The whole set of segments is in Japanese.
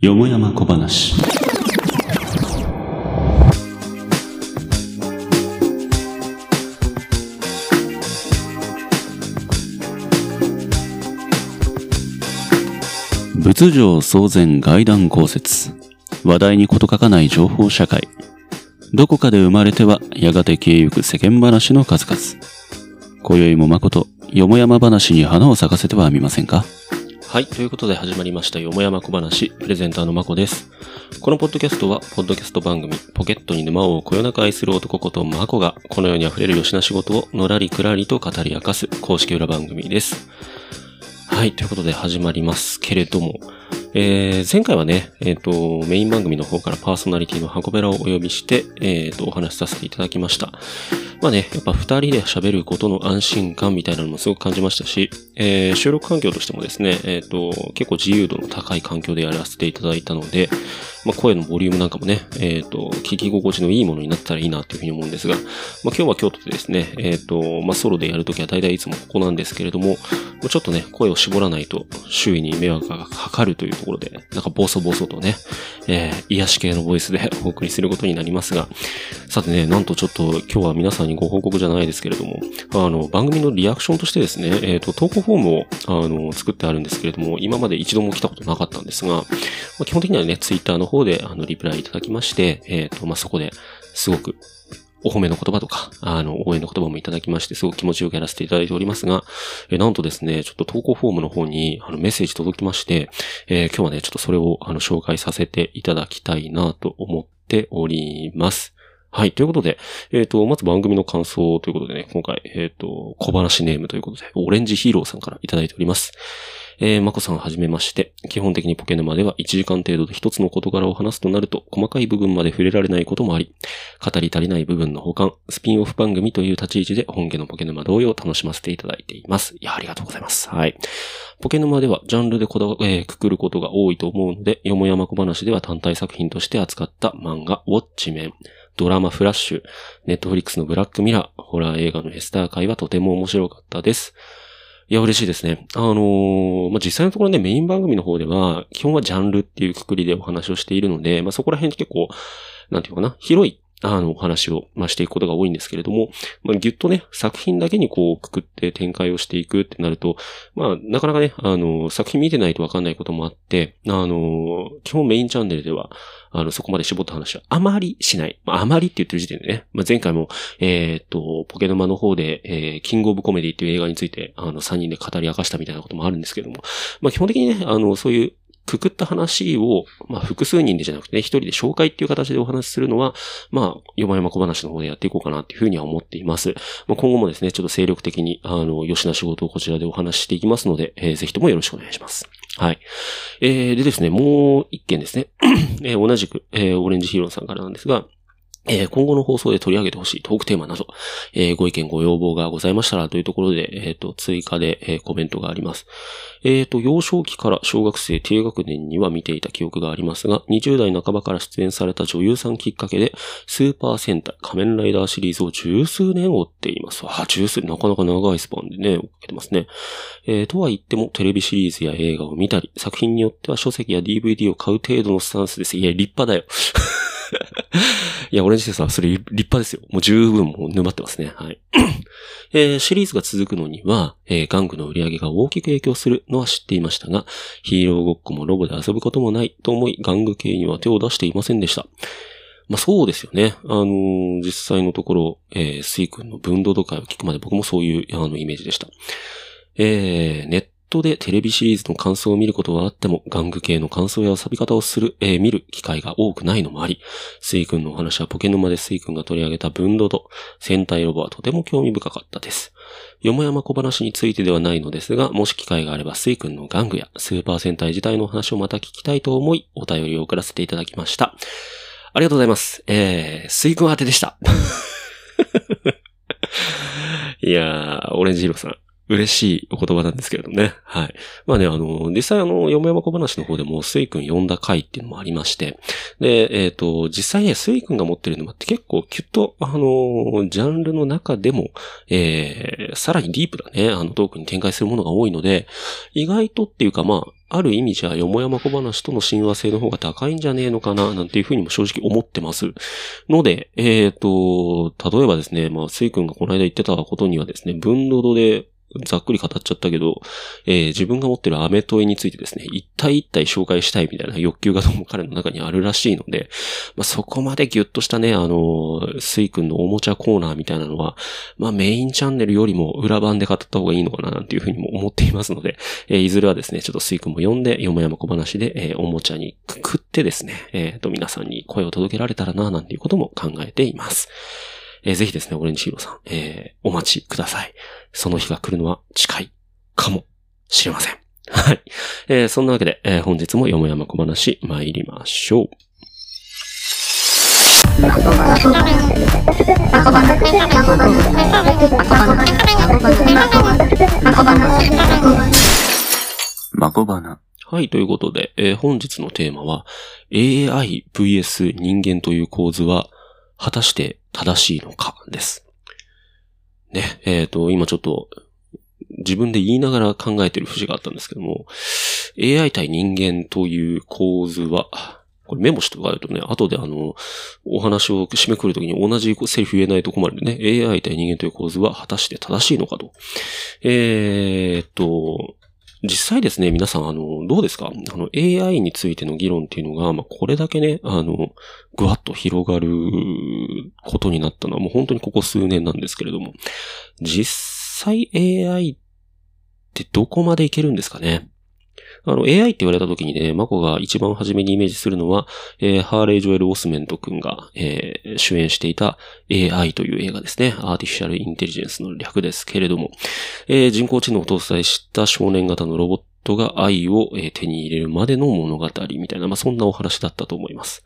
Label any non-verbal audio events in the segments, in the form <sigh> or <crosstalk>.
よもやま小話。仏上創前外談公説。話題に事欠かない情報社会。どこかで生まれては、やがて消えゆく世間話の数々。今宵も誠、よもやま話に花を咲かせてはみませんか？はい。ということで始まりました、よもやま小話、プレゼンターのまこです。このポッドキャストは、ポッドキャスト番組、ポケットに沼をこよなく愛する男ことまこが、この世に溢れる吉な仕事をのらりくらりと語り明かす公式裏番組です。はい。ということで始まりますけれども、えー、前回はね、えっ、と、メイン番組の方からパーソナリティの箱べらをお呼びして、えっ、と、お話しさせていただきました。まあね、やっぱ二人で喋ることの安心感みたいなのもすごく感じましたし、えー収録環境としてもですね、えっ、と、結構自由度の高い環境でやらせていただいたので、まあ声のボリュームなんかもね、えっ、と、聞き心地のいいものになったらいいなというふうに思うんですが、まあ今日は京都でですね、えっ、と、まあソロでやるときは大体いつもここなんですけれども、ちょっとね、声を絞らないと周囲に迷惑がかかるというところで、なんかボソボソとね、えー癒し系のボイスで <laughs> お送りすることになりますが、さてね、なんとちょっと今日は皆さんにご報告じゃないですけれども、あの、番組のリアクションとしてですね、えっ、と、投稿フォームを、あの、作ってあるんですけれども、今まで一度も来たことなかったんですが、まあ、基本的にはね、ツイッターの方で、あの、リプライいただきまして、えっ、と、まあ、そこですごく、お褒めの言葉とか、あの、応援の言葉もいただきまして、すごく気持ちよくやらせていただいておりますが、えーなんとですね、ちょっと投稿フォームの方に、あの、メッセージ届きまして、えー今日はね、ちょっとそれを、あの、紹介させていただきたいなと思っております。はい。ということで、えっ、と、まず番組の感想ということでね、今回、えっ、と、小話ネームということで、オレンジヒーローさんからいただいております。えー、まこさんはじめまして。基本的にポケ沼では1時間程度で一つの事柄を話すとなると、細かい部分まで触れられないこともあり、語り足りない部分の補完、スピンオフ番組という立ち位置で本家のポケ沼同様楽しませていただいています。いや、ありがとうございます。はい。ポケ沼ではジャンルでこだわ、えーくくることが多いと思うので、よもやま小話では単体作品として扱った漫画、ウォッチメン、ドラマフラッシュ、ネットフリックスのブラックミラー、ホラー映画のヘスター会はとても面白かったです。いや、嬉しいですね。あのーまあ、実際のところね、メイン番組の方では、基本はジャンルっていうくくりでお話をしているので、まあ、そこら辺結構、なんていうかな、広い、あの、お話を、まあ、していくことが多いんですけれども、まあ、ぎゅっとね、作品だけにこう、くくって展開をしていくってなると、まあ、なかなかね、あの、作品見てないとわかんないこともあって、あの、基本メインチャンネルでは、あの、そこまで絞った話はあまりしない。まあ、あまりって言ってる時点でね、まあ、前回も、えっ、と、ポケノマの方で、えーキングオブコメディっていう映画について、あの、3人で語り明かしたみたいなこともあるんですけども、まあ、基本的にね、あの、そういう、くくった話を、まあ、複数人でじゃなくてね、一人で紹介っていう形でお話しするのは、まあ、よまやま小話の方でやっていこうかなっていうふうには思っています。まあ、今後もですね、ちょっと精力的に、あの、吉な仕事をこちらでお話ししていきますので、えーぜひともよろしくお願いします。はい。えー、でですね、もう一件ですね。<clears throat> えー同じく、えーオレンジヒーローさんからなんですが、えー今後の放送で取り上げてほしいトークテーマなど、えーご意見ご要望がございましたらというところで、えっ、と、追加で、えコメントがあります。えっ、と、幼少期から小学生低学年には見ていた記憶がありますが、20代半ばから出演された女優さんきっかけで、スーパー戦隊仮面ライダーシリーズを十数年追っています。あ、十数年、なかなか長いスパンでね、追っかけてますね。えーとは言っても、テレビシリーズや映画を見たり、作品によっては書籍や DVD を買う程度のスタンスです。いや、立派だよ。<laughs> いや、オレンジでさん、それ立派ですよ。もう十分もう沼ってますね。はい。えーシリーズが続くのには、えー玩具の売り上げが大きく影響するのは知っていましたが、ヒーローごっこもロボで遊ぶこともないと思い、玩具系には手を出していませんでした。まあそうですよね。あのー実際のところ、えー、スイ君の分度とかを聞くまで僕もそういうあのイメージでした。えー、ネットでテレビシリーズの感想を見ることはあっても、玩具系の感想や遊び方をする、えー見る機会が多くないのもあり、スイ君のお話はポケノマでスイ君が取り上げた分度と戦隊ロボはとても興味深かったです。よもやま小話についてではないのですが、もし機会があればスイ君の玩具やスーパー戦隊自体のお話をまた聞きたいと思い、お便りを送らせていただきました。ありがとうございます。えー、スイ君宛てでした。<laughs> いやー、オレンジヒロさん。嬉しいお言葉なんですけれどもね。はい。まあね、あの、実際あの、よもやま小話の方でも、スイ君呼んだ回っていうのもありまして、で、えっ、ー、と、実際ね、スイ君が持ってるのって結構、きっと、あの、ジャンルの中でも、えー、さらにディープなね、あの、トークに展開するものが多いので、意外とっていうか、まあ、ある意味じゃ、よもやま小話との親和性の方が高いんじゃねえのかな、なんていうふうにも正直思ってます。ので、えっ、ー、と、例えばですね、まあ、スイ君がこの間言ってたことにはですね、分度度でざっくり語っちゃったけど、えー、自分が持ってるアメトイについてですね、一体一体紹介したいみたいな欲求がどうも彼の中にあるらしいので、まあ、そこまでギュッとしたね、あの、スイ君のおもちゃコーナーみたいなのは、まあ、メインチャンネルよりも裏番で語った方がいいのかななんていうふうにも思っていますので、えー、いずれはですね、ちょっとスイ君も呼んで、よもやま小話で、えー、おもちゃにくくってですね、えっ、ー、と、皆さんに声を届けられたらな、なんていうことも考えています。えー、ぜひですね、オレンジヒーローさん、えー、お待ちください。その日が来るのは近いかもしれません。はい。えー、そんなわけで、えー、本日もよもやま小話参りましょう。まこばな。はい、ということで、えー、本日のテーマは AI vs 人間という構図は果たして正しいのかです。ね、えっ、ー、と、今ちょっと自分で言いながら考えてる節があったんですけども、AI 対人間という構図は、これメモしておかないとね、後であの、お話を締めくるときに同じセリフ言えないと困るんでね、AI 対人間という構図は果たして正しいのかと。えー、っと、実際ですね、皆さん、あの、どうですか？あの、AI についての議論っていうのが、まあ、これだけね、あの、ぐわっと広がることになったのは、もう本当にここ数年なんですけれども、実際 AI ってどこまでいけるんですかね？あの、AI って言われた時にね、マコが一番初めにイメージするのは、えー、ハーレイ・ジョエル・オスメント君が、えー、主演していた AI という映画ですね。アーティフィシャル・インテリジェンスの略ですけれども、えー、人工知能を搭載した少年型のロボットが愛を、え手に入れるまでの物語みたいな、まあ、そんなお話だったと思います。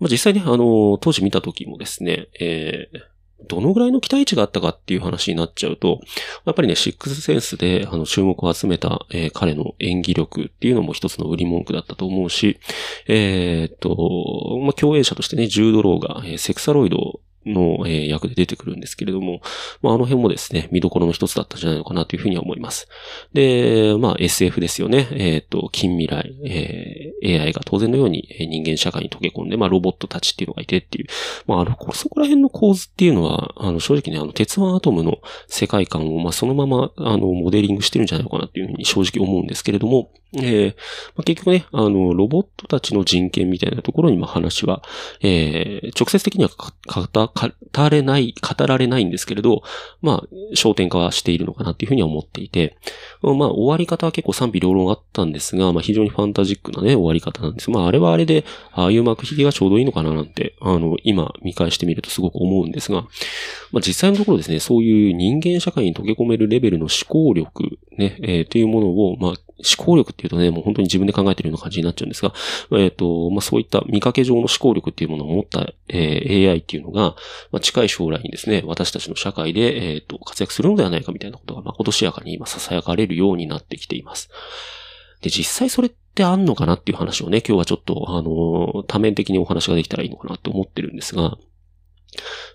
まあ、実際ね、あの、当時見た時もですね、えー、どのぐらいの期待値があったかっていう話になっちゃうと、やっぱりね、シックスセンスで、あの、注目を集めた、えー、彼の演技力っていうのも一つの売り文句だったと思うし、えー、っと、まあ、共演者としてね、ジュードローが、えー、セクサロイドの、えー、役で出てくるんですけれども、まあ、あの辺もですね、見どころの一つだったんじゃないのかなというふうには思います。で、まあ、SF ですよね。えっ、ー、と、近未来、えー、AI が当然のように人間社会に溶け込んで、まあ、ロボットたちっていうのがいてっていう、まあ、あの、そこら辺の構図っていうのは、あの、正直ね、あの、鉄腕アトムの世界観を、まあ、そのまま、あの、モデリングしてるんじゃないのかなっていうふうに正直思うんですけれども、えーまあ、結局ね、あの、ロボットたちの人権みたいなところに、まあ、話は、えー、直接的には語れない、語られないんですけれど、まあ、焦点化はしているのかなっていうふうには思っていて、まあ、終わり方は結構賛否両論あったんですが、まあ、非常にファンタジックなね、終わり方なんです。まあ、あれはあれで、ああいう幕引きがちょうどいいのかななんて、あの、今見返してみるとすごく思うんですが、まあ、実際のところですね、そういう人間社会に溶け込めるレベルの思考力、ね、えー、というものを、まあ、思考力っていうとね、もう本当に自分で考えてるような感じになっちゃうんですが、えっ、ー、と、まあ、そういった見かけ上の思考力っていうものを持った、えー、AI っていうのが、まあ、近い将来にですね、私たちの社会で、えっ、ー、と、活躍するのではないかみたいなことが、まことしやかに今囁かれるようになってきています。で、実際それってあんのかなっていう話をね、今日はちょっと、あの、多面的にお話ができたらいいのかなって思ってるんですが、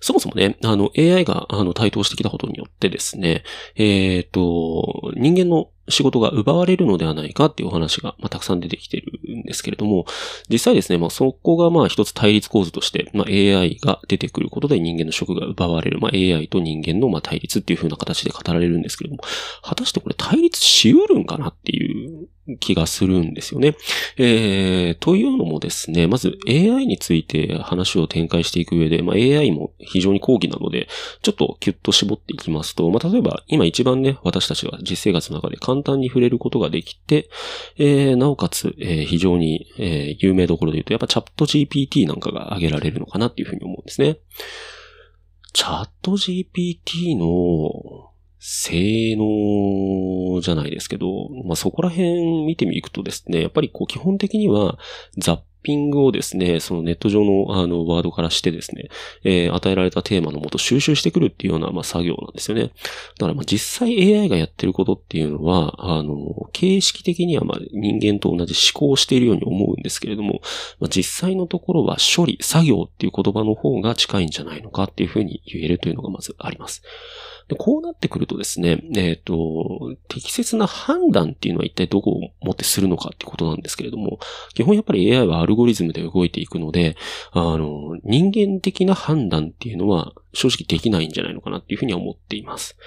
そもそもね、あの、AI が、あの、台頭してきたことによってですね、えっ、ー、と、人間の仕事が奪われるのではないかっていうお話が、まあ、たくさん出てきてるんですけれども、実際ですね、まあ、そこがまあ一つ対立構図として、まあ、AI が出てくることで人間の職が奪われる、まあ、AI と人間のまあ対立っていう風な形で語られるんですけれども、果たしてこれ対立しうるんかなっていう気がするんですよね。えー、というのもですね、まず AI について話を展開していく上で、まあ、AI も非常に高義なので、ちょっとキュッと絞っていきますと、まあ、例えば今一番ね、私たちが実生活の中で簡単に触れることができて、えー、なおかつ、えー、非常に、えー、有名どころで言うと、やっぱチャット GPT なんかが挙げられるのかなっていうふうに思うんですね。チャット GPT の性能じゃないですけど、まあ、そこら辺見てみるとですね、やっぱりこう基本的には雑ピングをですね、そのネット上のあのワードからしてですね、えー、与えられたテーマのもと収集してくるっていうような、まあ、作業なんですよね。だからまあ実際 AI がやってることっていうのは、あの、形式的にはまあ人間と同じ思考をしているように思うんですけれども、まあ、実際のところは処理、作業っていう言葉の方が近いんじゃないのかっていうふうに言えるというのがまずあります。でこうなってくるとですね、えっ、ー、と、適切な判断っていうのは一体どこをもってするのかってことなんですけれども、基本やっぱり AI はアルゴリズムで動いていくので、あの、人間的な判断っていうのは正直できないんじゃないのかなっていうふうには思っています。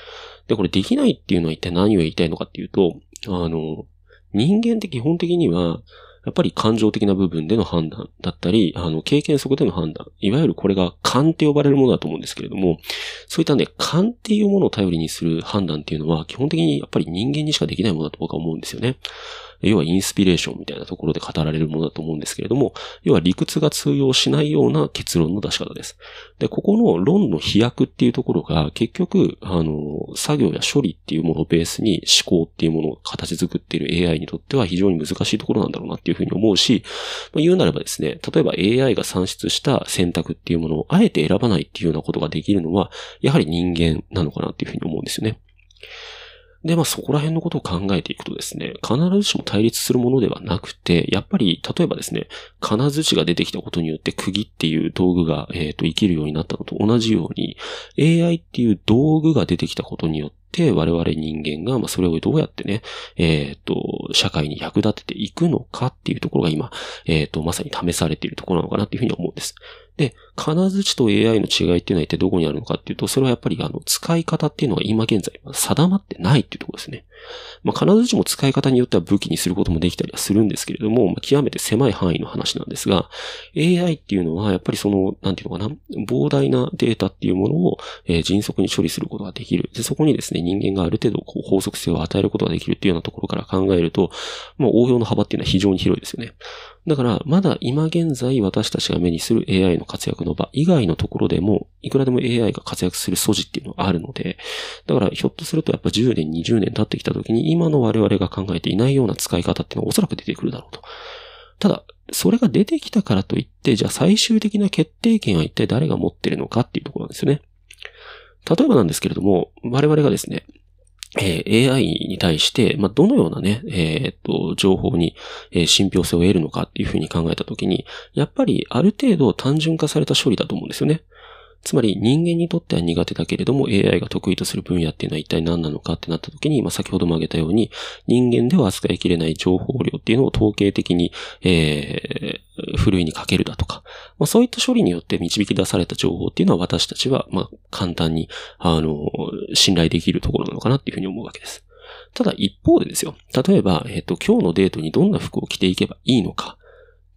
で、これできないっていうのは一体何を言いたいのかっていうと、あの、人間って基本的には、やっぱり感情的な部分での判断だったり、あの、経験則での判断。いわゆるこれが勘って呼ばれるものだと思うんですけれども、そういったね、勘っていうものを頼りにする判断っていうのは、基本的にやっぱり人間にしかできないものだと僕は思うんですよね。要はインスピレーションみたいなところで語られるものだと思うんですけれども、要は理屈が通用しないような結論の出し方です。で、ここの論の飛躍っていうところが、結局、あの、作業や処理っていうものをベースに思考っていうものを形作っている AI にとっては非常に難しいところなんだろうなっていうふうに思うし、まあ、言うならばですね、例えば AI が算出した選択っていうものをあえて選ばないっていうようなことができるのは、やはり人間なのかなっていうふうに思うんですよね。で、まあそこら辺のことを考えていくとですね、必ずしも対立するものではなくて、やっぱり、例えばですね、金槌が出てきたことによって釘っていう道具が、えっ、ー、と、生きるようになったのと同じように、AI っていう道具が出てきたことによって、我々人間が、まあ、それをどうやってね、えっ、ー、と、社会に役立てていくのかっていうところが今、えっ、ー、と、まさに試されているところなのかなっていうふうに思うんです。で、金槌と AI の違いっていうのは一体どこにあるのかっていうと、それはやっぱりあの、使い方っていうのが今現在定まってないっていうところですね。まあ、金槌も使い方によっては武器にすることもできたりはするんですけれども、まあ、極めて狭い範囲の話なんですが、AI っていうのはやっぱりその、なんていうのかな、膨大なデータっていうものを、え、迅速に処理することができる。で、そこにですね、人間がある程度こう法則性を与えることができるっていうようなところから考えると、まあ、応用の幅っていうのは非常に広いですよね。だから、まだ今現在私たちが目にする AI の活躍の場以外のところでも、いくらでも AI が活躍する素地っていうのがあるので、だからひょっとするとやっぱ10年、20年経ってきた時に今の我々が考えていないような使い方っていうのはおそらく出てくるだろうと。ただ、それが出てきたからといって、じゃあ最終的な決定権は一体誰が持ってるのかっていうところなんですよね。例えばなんですけれども、我々がですね、えー、AI に対して、まあ、どのようなね、えー、っと、情報に、えー、信憑性を得るのかっていうふうに考えたときに、やっぱりある程度単純化された処理だと思うんですよね。つまり人間にとっては苦手だけれども AI が得意とする分野っていうのは一体何なのかってなった時に、まあ、先ほども挙げたように人間では扱いきれない情報量っていうのを統計的に、えー、ふるいにかけるだとか、まあ、そういった処理によって導き出された情報っていうのは私たちは、まあ、簡単に、あの、信頼できるところなのかなっていうふうに思うわけです。ただ一方でですよ。例えば、えっ、ー、と、今日のデートにどんな服を着ていけばいいのか。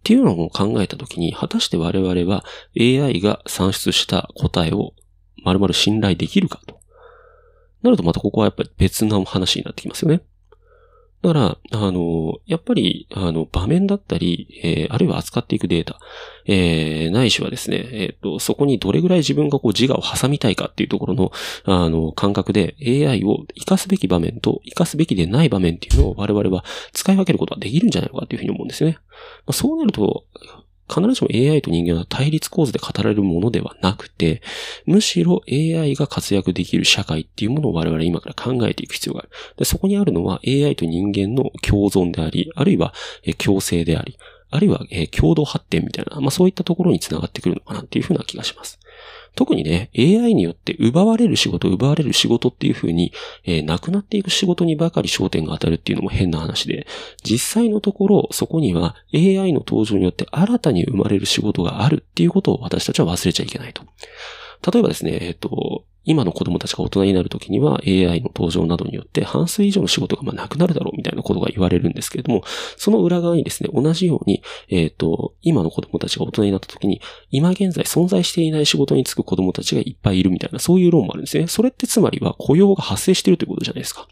っていうのを考えたときに、果たして我々は AI が算出した答えを丸々信頼できるかと。なるとまたここはやっぱり別の話になってきますよね。だから、あの、やっぱり、あの、場面だったり、えー、あるいは扱っていくデータ、えー、ないしはですね、えっ、ー、と、そこにどれぐらい自分がこう自我を挟みたいかっていうところの、あの、感覚で AI を活かすべき場面と活かすべきでない場面っていうのを我々は使い分けることができるんじゃないのかっていうふうに思うんですね。まあ、そうなると、必ずしも AI と人間は対立構図で語られるものではなくて、むしろ AI が活躍できる社会っていうものを我々今から考えていく必要がある。でそこにあるのは AI と人間の共存であり、あるいは共生であり、あるいは共同発展みたいな、まあそういったところにつながってくるのかなっていうふうな気がします。特にね、AI によって奪われる仕事、奪われる仕事っていう風に、えー、なくなっていく仕事にばかり焦点が当たるっていうのも変な話で、実際のところ、そこには AI の登場によって新たに生まれる仕事があるっていうことを私たちは忘れちゃいけないと。例えばですね、えっ、ー、と、今の子供たちが大人になるときには AI の登場などによって半数以上の仕事がまあなくなるだろうみたいなことが言われるんですけれども、その裏側にですね、同じように、えっ、ー、と、今の子供たちが大人になったときに、今現在存在していない仕事に就く子供たちがいっぱいいるみたいな、そういう論もあるんですね。それってつまりは雇用が発生しているということじゃないですか。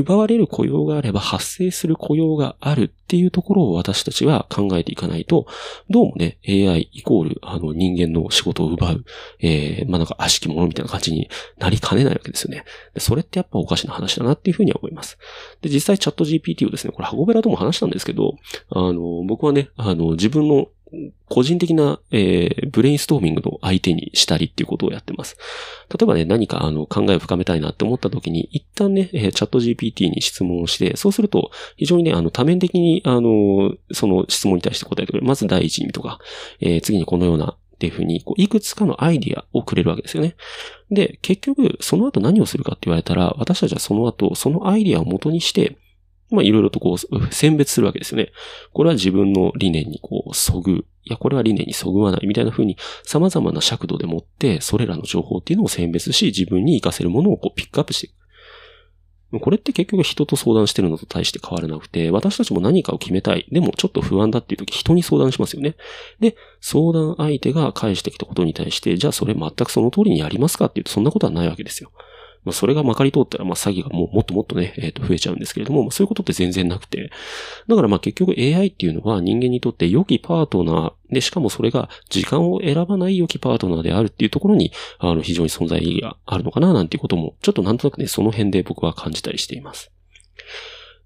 奪われる雇用があれば発生する雇用があるっていうところを私たちは考えていかないと、どうもね、AI イコール、あの人間の仕事を奪う、えー、まあ、なんか悪しきものみたいな感じになりかねないわけですよね。それってやっぱおかしな話だなっていうふうには思います。で、実際チャット GPT をですね、これ、ハゴベラとも話したんですけど、あの、僕はね、あの、自分の個人的な、えー、ブレインストーミングの相手にしたりっていうことをやってます。例えばね、何かあの考えを深めたいなって思った時に、一旦ね、えー、チャット GPT に質問をして、そうすると、非常にね、あの、多面的に、あの、その質問に対して答えてくれる。まず第一にとか、えー、次にこのようなっていうふうに、こう、いくつかのアイディアをくれるわけですよね。で、結局、その後何をするかって言われたら、私たちはその後、そのアイディアを元にして、まあ、いろいろとこう、選別するわけですよね。これは自分の理念にこう、そぐ。いや、これは理念にそぐわないみたいな風に、様々な尺度でもって、それらの情報っていうのを選別し、自分に活かせるものをこう、ピックアップしていく。これって結局人と相談してるのと対して変わらなくて、私たちも何かを決めたい。でもちょっと不安だっていう時人に相談しますよね。で、相談相手が返してきたことに対して、じゃあそれ全くその通りにやりますかっていうとそんなことはないわけですよ。まあ、それがまかり通ったら、まあ、詐欺がもうもっともっとね、えっ、ー、と、増えちゃうんですけれども、まあ、そういうことって全然なくて。だからまあ、結局 AI っていうのは人間にとって良きパートナーで、しかもそれが時間を選ばない良きパートナーであるっていうところに、あの、非常に存在意義があるのかな、なんていうことも、ちょっとなんとなくね、その辺で僕は感じたりしています。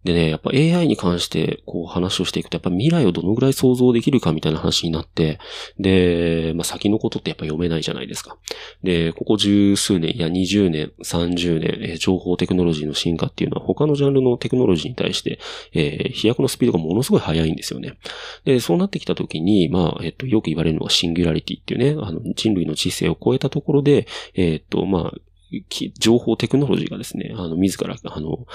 でね、やっぱ AI に関してこう話をしていくと、やっぱ未来をどのぐらい想像できるかみたいな話になって、で、まあ、先のことってやっぱ読めないじゃないですか。で、ここ十数年、いや20年、30年、えー、情報テクノロジーの進化っていうのは他のジャンルのテクノロジーに対して、えー、飛躍のスピードがものすごい速いんですよね。で、そうなってきた時に、まあ、えっ、と、よく言われるのはシンギュラリティっていうね、あの、人類の知性を超えたところで、えっ、と、まあ、情報テクノロジーがですね、あの、自ら、あの、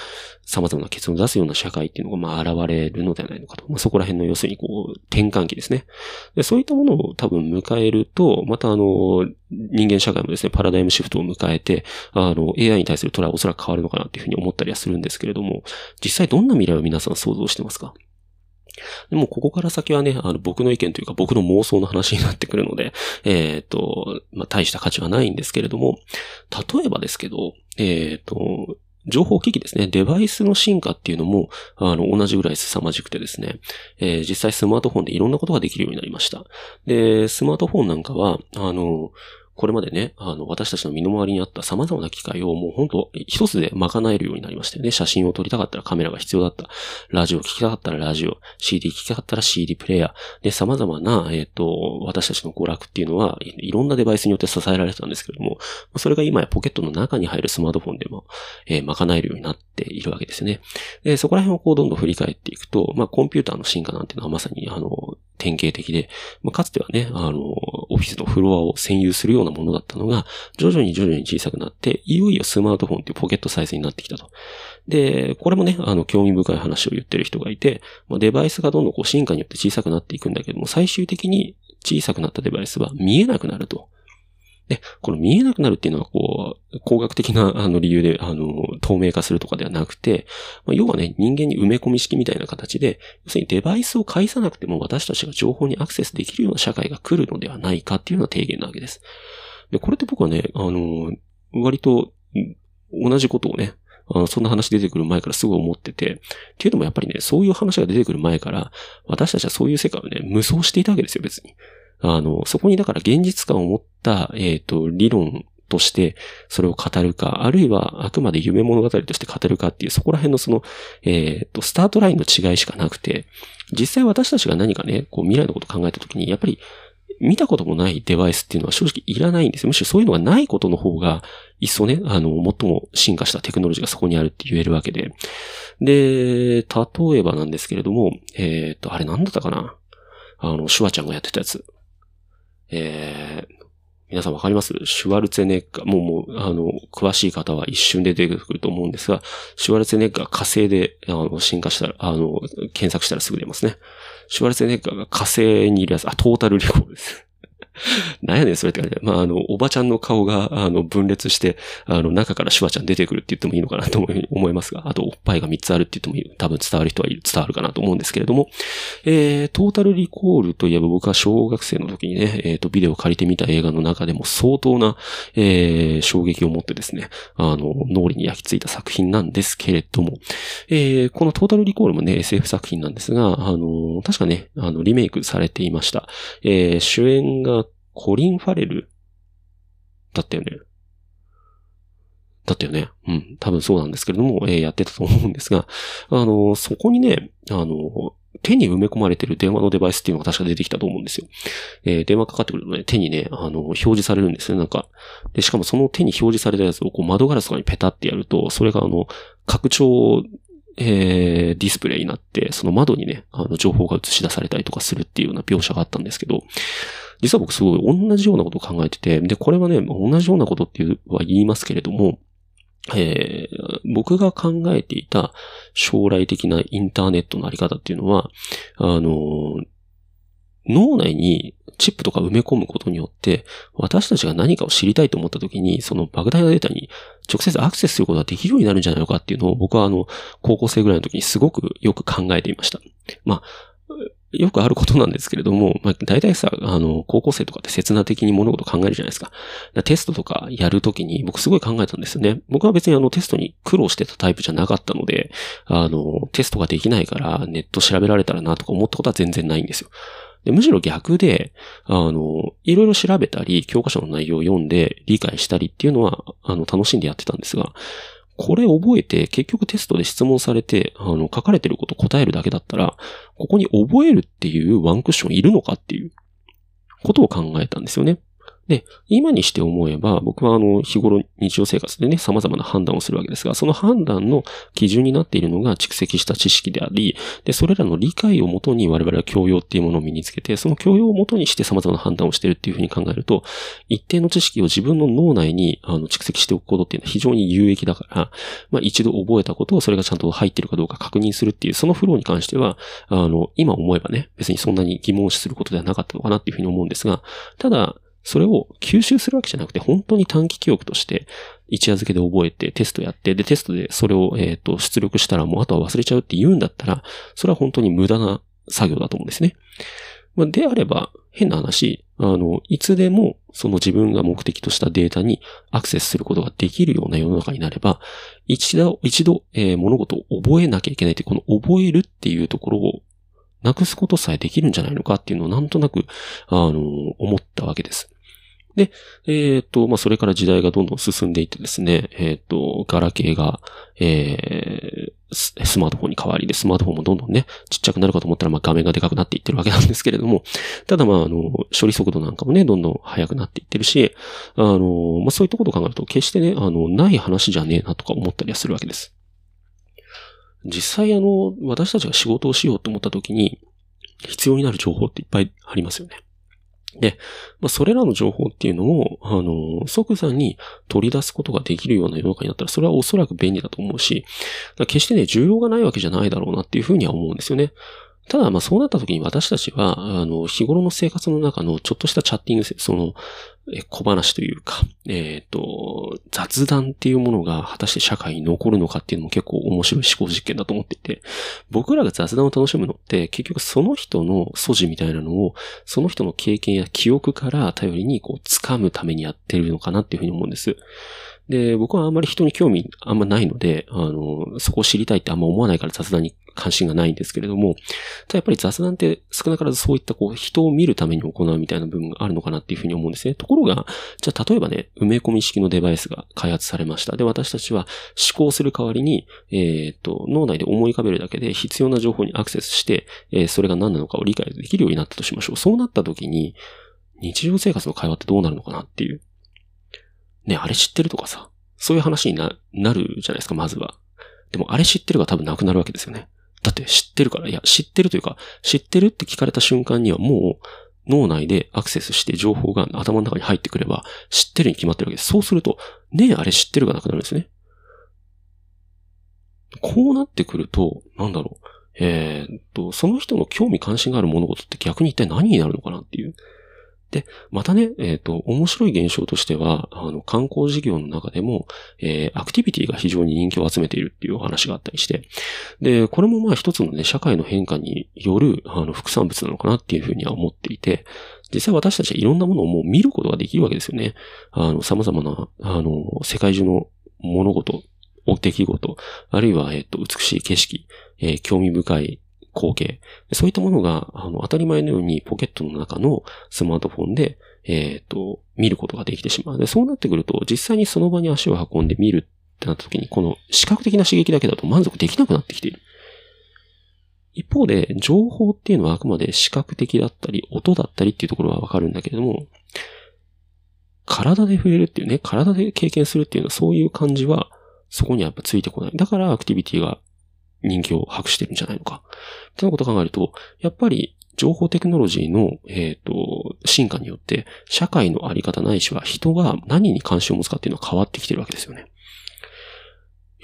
様々な結論を出すような社会っていうのが、まあ、現れるのではないのかと。まあ、そこら辺の要するに、こう、転換期ですね。で、そういったものを多分迎えると、またあの、人間社会もですね、パラダイムシフトを迎えて、あの、AI に対するトライはおそらく変わるのかなっていうふうに思ったりはするんですけれども、実際どんな未来を皆さん想像してますか？でもここから先はね、あの僕の意見というか僕の妄想の話になってくるので、えっ、ー、と、まあ、大した価値はないんですけれども、例えばですけど、えっ、ー、と、情報機器ですね。デバイスの進化っていうのも、あの、同じぐらい凄まじくてですね。えー、実際スマートフォンでいろんなことができるようになりました。で、スマートフォンなんかは、あの、これまでね、あの、私たちの身の回りにあった様々な機械をもう本当一つで賄えるようになりましたよね。写真を撮りたかったらカメラが必要だった。ラジオ聞きたかったらラジオ。CD 聞きたかったら CD プレイヤー。で、様々な、えっ、ー、と、私たちの娯楽っていうのは、いろんなデバイスによって支えられてたんですけれども、それが今やポケットの中に入るスマートフォンでも、えー、賄えるようになっているわけですね。で、そこら辺をこうどんどん振り返っていくと、まあ、コンピューターの進化なんていうのはまさに、あの、典型的で、まあ、かつてはね、あの、オフィスのフロアを占有するようなものだったのが、徐々に徐々に小さくなって、いよいよスマートフォンっていうポケットサイズになってきたと。で、これもね、あの、興味深い話を言ってる人がいて、まあ、デバイスがどんどんこう進化によって小さくなっていくんだけども、最終的に小さくなったデバイスは見えなくなると。で、この見えなくなるっていうのは、こう、工学的な、<laughs> あの、理由で、あの、透明化するとかではなくて、まあ、要はね、人間に埋め込み式みたいな形で、要するにデバイスを介さなくても私たちが情報にアクセスできるような社会が来るのではないかっていうのは提言なわけです。で、これって僕はね、あの、割と、同じことをね、あの、そんな話出てくる前からすごい思ってて、っていうのもやっぱりね、そういう話が出てくる前から、私たちはそういう世界をね、無双していたわけですよ、別に。あの、そこにだから現実感を持った、えっ、ー、と、理論としてそれを語るか、あるいはあくまで夢物語として語るかっていう、そこら辺のその、えっ、ー、と、スタートラインの違いしかなくて、実際私たちが何かね、こう未来のこと考えたときに、やっぱり見たこともないデバイスっていうのは正直いらないんですよ。むしろそういうのがないことの方が、一層ね、あの、最も進化したテクノロジーがそこにあるって言えるわけで。で、例えばなんですけれども、えっ、ー、と、あれなんだったかな？あの、シュワちゃんがやってたやつ。えー、皆さんわかります？シュワルツェネッガー、もう、もう、あの、詳しい方は一瞬で出てくると思うんですが、シュワルツェネッガー火星で、あの、進化したら、あの、検索したらすぐ出ますね。シュワルツェネッガーが火星にいるやつ、あ、トータルリコールです。<laughs> なんやねん、それって感じで。まあ、あの、おばちゃんの顔が、あの、分裂して、あの、中からシュワちゃん出てくるって言ってもいいのかなと思いますが、あと、おっぱいが3つあるって言ってもいい多分伝わる人は伝わるかなと思うんですけれども、えー、トータルリコールといえば僕は小学生の時にね、えっ、ー、と、ビデオ借りてみた映画の中でも相当な、えー、衝撃を持ってですね、あの、脳裏に焼き付いた作品なんですけれども、えー、このトータルリコールもね、SF 作品なんですが、あの、確かね、あの、リメイクされていました。えー、主演がコリン・ファレル？だったよね。だったよね。うん。多分そうなんですけれども、えー、やってたと思うんですが、あの、そこにね、あの、手に埋め込まれてる電話のデバイスっていうのが確か出てきたと思うんですよ。えー、電話かかってくるとね、手にね、あの、表示されるんですね、なんか。で、しかもその手に表示されたやつをこう窓ガラスとかにペタってやると、それがあの、拡張えー、ディスプレイになって、その窓にね、あの、情報が映し出されたりとかするっていうような描写があったんですけど、実は僕すごい同じようなことを考えてて、で、これはね、同じようなことっていうは言いますけれども、えー、僕が考えていた将来的なインターネットのあり方っていうのは、あの、脳内にチップとか埋め込むことによって、私たちが何かを知りたいと思った時に、その莫大なデータに直接アクセスすることができるようになるんじゃないのかっていうのを僕はあの、高校生ぐらいの時にすごくよく考えていました。まあ、よくあることなんですけれども、まあ、大体さ、あの、高校生とかって刹那的に物事を考えるじゃないですか。かテストとかやるときに僕すごい考えたんですよね。僕は別にあのテストに苦労してたタイプじゃなかったので、あの、テストができないからネット調べられたらなとか思ったことは全然ないんですよ。でむしろ逆で、あの、いろいろ調べたり、教科書の内容を読んで理解したりっていうのは、あの、楽しんでやってたんですが、これ覚えて、結局テストで質問されて、あの、書かれてること答えるだけだったら、ここに覚えるっていうワンクッションいるのかっていうことを考えたんですよね。で、今にして思えば、僕はあの、日頃日常生活でね、様々な判断をするわけですが、その判断の基準になっているのが蓄積した知識であり、で、それらの理解をもとに我々は教養っていうものを身につけて、その教養をもとにして様々な判断をしているっていうふうに考えると、一定の知識を自分の脳内にあの蓄積しておくことっていうのは非常に有益だから、まあ一度覚えたことをそれがちゃんと入っているかどうか確認するっていう、そのフローに関しては、あの、今思えばね、別にそんなに疑問視することではなかったのかなっていうふうに思うんですが、ただ、それを吸収するわけじゃなくて、本当に短期記憶として、一夜漬けで覚えて、テストやって、で、テストでそれを、えっ、と、出力したらもうあとは忘れちゃうって言うんだったら、それは本当に無駄な作業だと思うんですね。まあ、であれば、変な話、あの、いつでも、その自分が目的としたデータにアクセスすることができるような世の中になれば、一度、一度、えー、物事を覚えなきゃいけないって、この覚えるっていうところをなくすことさえできるんじゃないのかっていうのをなんとなく、あの、思ったわけです。で、えっ、ー、と、まあ、それから時代がどんどん進んでいってですね、えっ、ー、と、ガラケーが、えー、スマートフォンに変わりで、スマートフォンもどんどんね、ちっちゃくなるかと思ったら、まあ、画面がでかくなっていってるわけなんですけれども、ただまあ、あの、処理速度なんかもね、どんどん速くなっていってるし、あの、まあ、そういったことを考えると、決してね、あの、ない話じゃねえなとか思ったりはするわけです。実際あの、私たちが仕事をしようと思った時に、必要になる情報っていっぱいありますよね。で、まあ、それらの情報っていうのを、あの、即座に取り出すことができるような世の中になったら、それはおそらく便利だと思うし、決してね、需要がないわけじゃないだろうなっていうふうには思うんですよね。ただ、まあそうなった時に私たちは、あの、日頃の生活の中のちょっとしたチャッティング、その、小話というか、えっ、ー、と、雑談っていうものが果たして社会に残るのかっていうのも結構面白い思考実験だと思っていて、僕らが雑談を楽しむのって結局その人の素地みたいなのを、その人の経験や記憶から頼りにこう掴むためにやってるのかなっていうふうに思うんです。で、僕はあんまり人に興味あんまないので、あの、そこを知りたいってあんま思わないから雑談に関心がないんですけれども、ただやっぱり雑談って少なからずそういったこう人を見るために行うみたいな部分があるのかなっていうふうに思うんですね。ところが、じゃあ例えばね、埋め込み式のデバイスが開発されました。で、私たちは思考する代わりに、えっ、と、脳内で思い浮かべるだけで必要な情報にアクセスして、えー、それが何なのかを理解できるようになったとしましょう。そうなった時に、日常生活の会話ってどうなるのかなっていう。ね、あれ知ってるとかさ、そういう話にな、なるじゃないですか、まずは。でも、あれ知ってるが多分なくなるわけですよね。だって知ってるから、いや、知ってるというか、知ってるって聞かれた瞬間にはもう、脳内でアクセスして情報が頭の中に入ってくれば、知ってるに決まってるわけです。そうすると、ねえ、あれ知ってるがなくなるんですね。こうなってくると、なんだろう。えー、っと、その人の興味関心がある物事って逆に一体何になるのかなっていう。で、またね、えっ、と、面白い現象としては、あの、観光事業の中でも、えー、アクティビティが非常に人気を集めているっていうお話があったりして、で、これもまあ一つのね、社会の変化による、あの、副産物なのかなっていうふうには思っていて、実際私たちはいろんなものをもう見ることができるわけですよね。あの、様々な、あの、世界中の物事、出来事、あるいは、えっと、美しい景色、えー、興味深い光景。そういったものが、あの、当たり前のようにポケットの中のスマートフォンで、えっ、ー、と、見ることができてしまう。で、そうなってくると、実際にその場に足を運んで見るってなった時に、この視覚的な刺激だけだと満足できなくなってきている。一方で、情報っていうのはあくまで視覚的だったり、音だったりっていうところはわかるんだけれども、体で触れるっていうね、体で経験するっていうのはそういう感じは、そこにはやっぱついてこない。だからアクティビティが人気を博してるんじゃないのか。ってなことを考えると、やっぱり情報テクノロジーの、えっ、ー、と、進化によって、社会のあり方ないしは人が何に関心を持つかっていうのは変わってきてるわけですよね。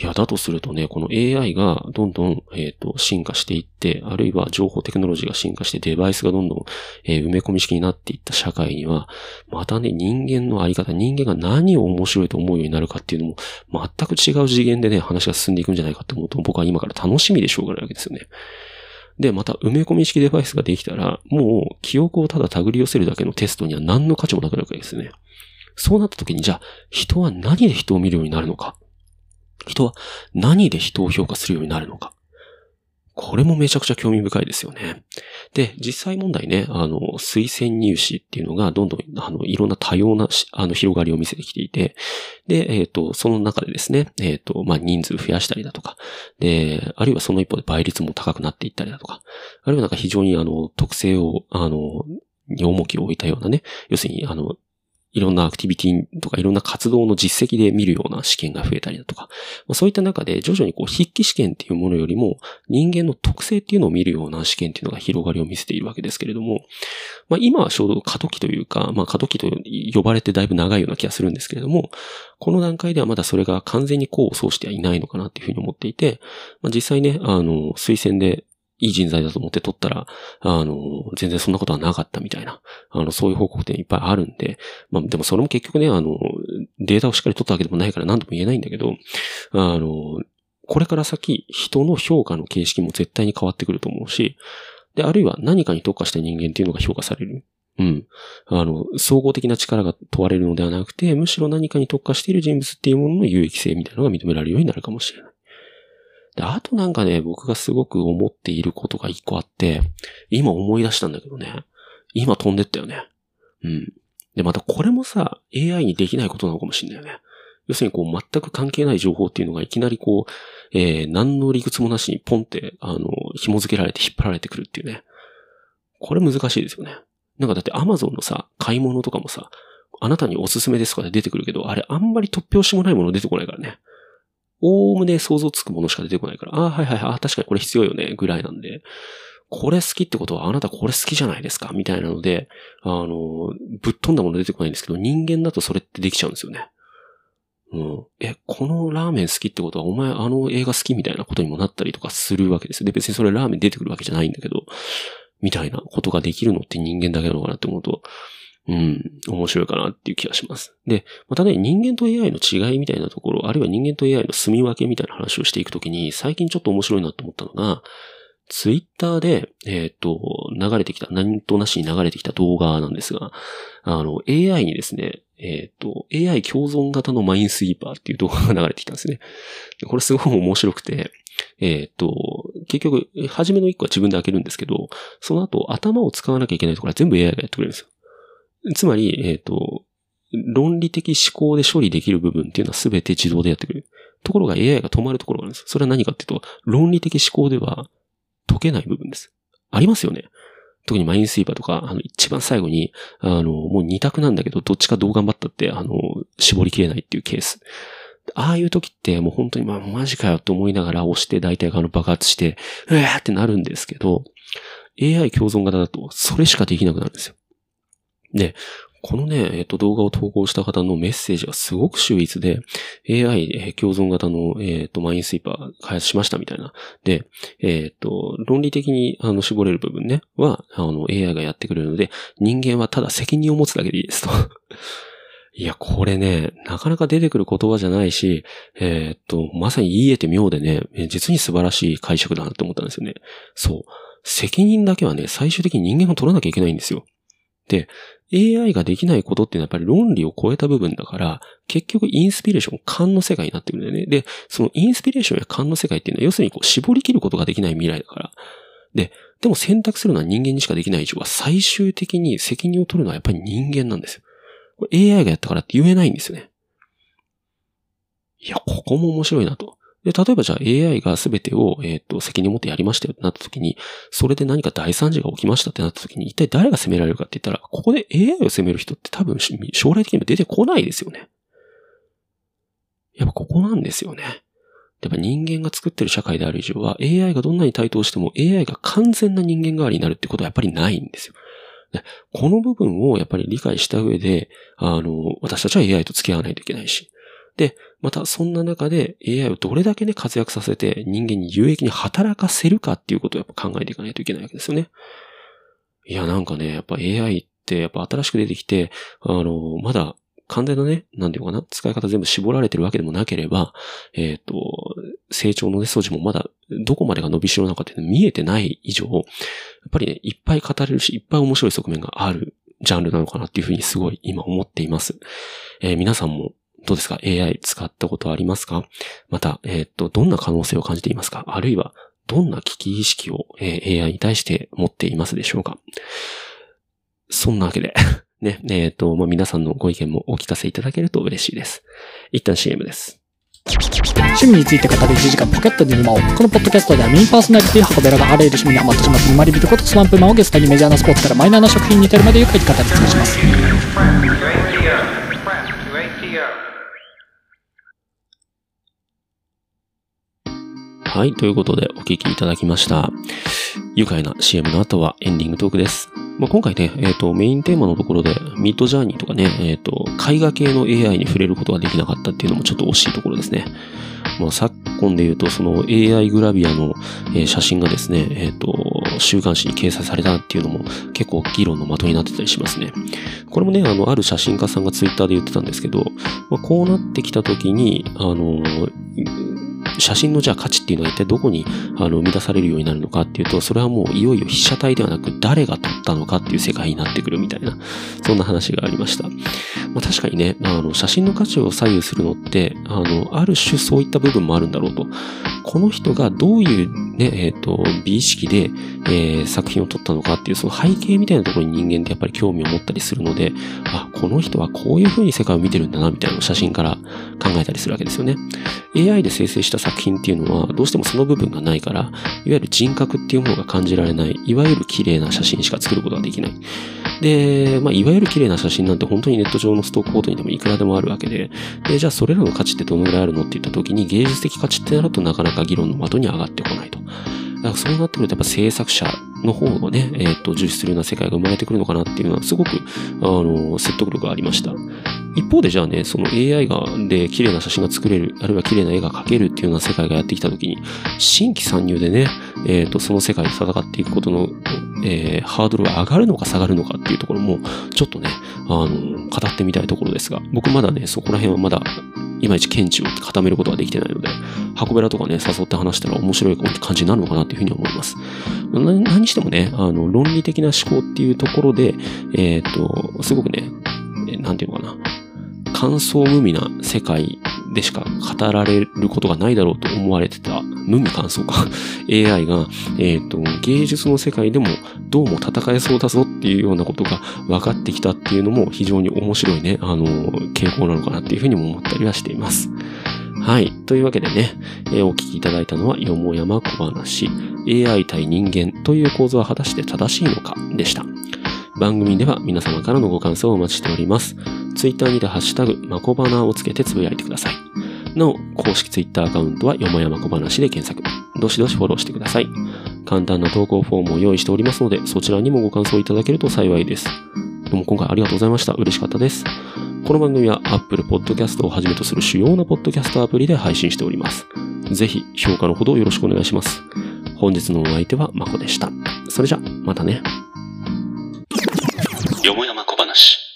いや、だとするとね、この AI がどんどん、えっ、ー、と、進化していって、あるいは情報テクノロジーが進化してデバイスがどんどん、えー、埋め込み式になっていった社会には、またね、人間のあり方、人間が何を面白いと思うようになるかっていうのも、全く違う次元でね、話が進んでいくんじゃないかと思うと、僕は今から楽しみでしょうがないわけですよね。で、また埋め込み式デバイスができたら、もう記憶をただ手繰り寄せるだけのテストには何の価値もなくなるわけですよね。そうなった時に、じゃあ、人は何で人を見るようになるのか？人は何で人を評価するようになるのか。これもめちゃくちゃ興味深いですよね。で、実際問題ね、あの、推薦入試っていうのがどんどん、あの、いろんな多様な、あの、広がりを見せてきていて、で、えっ、ー、と、その中でですね、えっ、ー、と、まあ、人数増やしたりだとか、で、あるいはその一方で倍率も高くなっていったりだとか、あるいはなんか非常にあの、特性を、あの、に重きを置いたようなね、要するに、あの、いろんなアクティビティとかいろんな活動の実績で見るような試験が増えたりだとか、まあ、そういった中で徐々にこう筆記試験っていうものよりも人間の特性っていうのを見るような試験っていうのが広がりを見せているわけですけれども、まあ、今はちょうど過渡期というか、まあ、過渡期と呼ばれてだいぶ長いような気がするんですけれども、この段階ではまだそれが完全に功を奏してはいないのかなっていうふうに思っていて、まあ、実際ね、あの、推薦でいい人材だと思って取ったら、あの、全然そんなことはなかったみたいな、あの、そういう報告点いっぱいあるんで、まあ、でもそれも結局ね、あの、データをしっかり取ったわけでもないから何とも言えないんだけど、あの、これから先、人の評価の形式も絶対に変わってくると思うし、で、あるいは何かに特化した人間っていうのが評価される。うん。あの、総合的な力が問われるのではなくて、むしろ何かに特化している人物っていうものの有益性みたいなのが認められるようになるかもしれない。で、あとなんかね、僕がすごく思っていることが一個あって、今思い出したんだけどね。今飛んでったよね。うん。で、またこれもさ、AI にできないことなのかもしれないよね。要するにこう全く関係ない情報っていうのがいきなりこう、えー、何の理屈もなしにポンって、あの、紐付けられて引っ張られてくるっていうね。これ難しいですよね。なんかだって Amazon のさ、買い物とかもさ、あなたにおすすめですとかで出てくるけど、あれあんまり突拍子もないもの出てこないからね。おおむね想像つくものしか出てこないから、ああ、はいはいはい、確かに。これ必要よね、ぐらいなんで、これ好きってことはあなたこれ好きじゃないですか？みたいなので、あの、ぶっ飛んだもの出てこないんですけど、人間だとそれってできちゃうんですよね。うん。え、このラーメン好きってことはお前あの映画好きみたいなことにもなったりとかするわけですで、別にそれラーメン出てくるわけじゃないんだけど、みたいなことができるのって人間だけなのかなって思うと、うん、面白いかなっていう気がします。で、またね、人間と AI の違いみたいなところ、あるいは人間と AI の住み分けみたいな話をしていくときに、最近ちょっと面白いなと思ったのが、ツイッターで、えっ、ー、と、流れてきた、何となしに流れてきた動画なんですが、あの、AI にですね、えっ、ー、と、AI 共存型のマインスイーパーっていう動画が流れてきたんですね。これすごい面白くて、えっ、ー、と、結局、初めの一個は自分で開けるんですけど、その後頭を使わなきゃいけないところは全部 AI がやってくれるんですよ。つまり、えっ、ー、と、論理的思考で処理できる部分っていうのは全て自動でやってくれる。ところが AI が止まるところがあるんです。それは何かっていうと、論理的思考では解けない部分です。ありますよね。特にマインスイーパーとか、あの、一番最後に、あの、もう二択なんだけど、どっちかどう頑張ったって、あの、絞りきれないっていうケース。ああいう時ってもう本当にまあマジかよって思いながら押して大体あの爆発して、うわーってなるんですけど、AI 共存型だとそれしかできなくなるんですよ。で、このね、えっ、と、動画を投稿した方のメッセージがすごく秀逸で、AI、共存型の、えっ、と、マインスイーパー開発しましたみたいな。で、えっ、と、論理的に、あの、絞れる部分ね、は、あの、AI がやってくれるので、人間はただ責任を持つだけでいいですと。<laughs> いや、これね、なかなか出てくる言葉じゃないし、えーっと、まさに言い得て妙でね、実に素晴らしい解釈だなって思ったんですよね。そう。責任だけはね、最終的に人間が取らなきゃいけないんですよ。で、AI ができないことっていうのはやっぱり論理を超えた部分だから、結局インスピレーション、勘の世界になってくるんだよね。で、そのインスピレーションや勘の世界っていうのは、要するにこう絞り切ることができない未来だから。で、でも選択するのは人間にしかできない以上は、最終的に責任を取るのはやっぱり人間なんですよ。AI がやったからって言えないんですよね。いや、ここも面白いなと。で、例えばじゃあ AI が全てを、えっ、と、責任を持ってやりましたよってなった時に、それで何か大惨事が起きましたってなった時に、一体誰が責められるかって言ったら、ここで AI を責める人って多分将来的にも出てこないですよね。やっぱここなんですよね。やっぱ人間が作ってる社会である以上は、AI がどんなに台頭しても AI が完全な人間代わりになるってことはやっぱりないんですよ。この部分をやっぱり理解した上で、あの、私たちは AI と付き合わないといけないし。で、またそんな中で AI をどれだけね活躍させて人間に有益に働かせるかっていうことをやっぱ考えていかないといけないわけですよね。いや、なんかね、やっぱ AI ってやっぱ新しく出てきて、あの、まだ完全なね、なんていうかな、使い方全部絞られてるわけでもなければ、えっ、と、成長のね、素地もまだどこまでが伸びしろなのかっていうの見えてない以上、やっぱりね、いっぱい語れるし、いっぱい面白い側面があるジャンルなのかなっていうふうにすごい今思っています。えー皆さんもどうですか ?AI 使ったことありますか？また、えっ、と、どんな可能性を感じていますか？あるいは、どんな危機意識を、えー AI に対して持っていますでしょうか？そんなわけで、<laughs> ね、えっ、と、まあ、皆さんのご意見もお聞かせいただけると嬉しいです。一旦 CM です。趣味について語る1時間ポケットに沼を。このポッドキャストではメインパーソナリティ箱べらがあらゆる趣味にハマってしまって沼りびることスランプマンをゲストにメジャーなスポーツからマイナーな食品に至るまでゆっくり語り尽くします。はい、ということでお聞きいただきました。愉快な CM の後はエンディングトークです。まあ、今回ね、えっ、と、メインテーマのところで、ミッドジャーニーとかね、えっ、と、絵画系の AI に触れることができなかったっていうのもちょっと惜しいところですね。まあ、昨今で言うと、その AI グラビアの、写真がですね、えっ、と、週刊誌に掲載されたっていうのも結構議論の的になってたりしますね。これもね、あの、ある写真家さんがツイッターで言ってたんですけど、まあ、こうなってきた時に、あの、写真のじゃあ価値っていうのは一体どこにあの生み出されるようになるのかっていうと、それはもういよいよ被写体ではなく誰が撮ったのかっていう世界になってくるみたいな、<laughs> そんな話がありました。まあ確かにね、あの写真の価値を左右するのって、あの、ある種そういった部分もあるんだろうと。この人がどういうね、えっ、と、美意識で、えー作品を撮ったのかっていうその背景みたいなところに人間ってやっぱり興味を持ったりするので、あ、この人はこういう風に世界を見てるんだなみたいなのを写真から考えたりするわけですよね。AI で生成した作品っていうのはどうしてもその部分がないから、いわゆる人格っていうものが感じられない、いわゆる綺麗な写真しか作ることができない。で、まあ、いわゆる綺麗な写真なんて本当にネット上のストックフォトにでもいくらでもあるわけで、で、じゃあそれらの価値ってどのぐらいあるのって言った時に芸術的価値ってなるとなかなか議論の的に上がってこないと。だからそうなってくるとやっぱ制作者の方をね、えっ、と、重視するような世界が生まれてくるのかなっていうのはすごく、あの、説得力がありました。一方でじゃあね、その AI が、で綺麗な写真が作れる、あるいは綺麗な絵が描けるっていうような世界がやってきたときに、新規参入でね、えっ、と、その世界で戦っていくことの、えーハードルが上がるのか下がるのかっていうところも、ちょっとね、あの、語ってみたいところですが、僕まだね、そこら辺はまだ、いまいち見地を固めることができてないので、箱べらとかね、誘って話したら面白い感じになるのかなっていうふうに思います。何してもね、あの、論理的な思考っていうところで、えっ、と、すごくね、えーなんていうのかな、感想無味な世界でしか語られることがないだろうと思われてた、無味感想か、<laughs> AI が、えっ、と、芸術の世界でもどうも戦えそうだぞっていうようなことが分かってきたっていうのも非常に面白いね、あの、傾向なのかなっていうふうにも思ったりはしています。はい。というわけでね、えーお聞きいただいたのは、よもやま小話、AI 対人間という構造は果たして正しいのか？でした。番組では皆様からのご感想をお待ちしております。ツイッターにてハッシュタグ、まこばなをつけてつぶやいてください。なお、公式ツイッターアカウントはよもやまこ話で検索。どしどしフォローしてください。簡単な投稿フォームを用意しておりますので、そちらにもご感想いただけると幸いです。どうも今回ありがとうございました。嬉しかったです。この番組は Apple Podcast をはじめとする主要なポッドキャストアプリで配信しております。ぜひ評価のほどよろしくお願いします。本日のお相手はまこでした。それじゃ、またね。よもやま小話。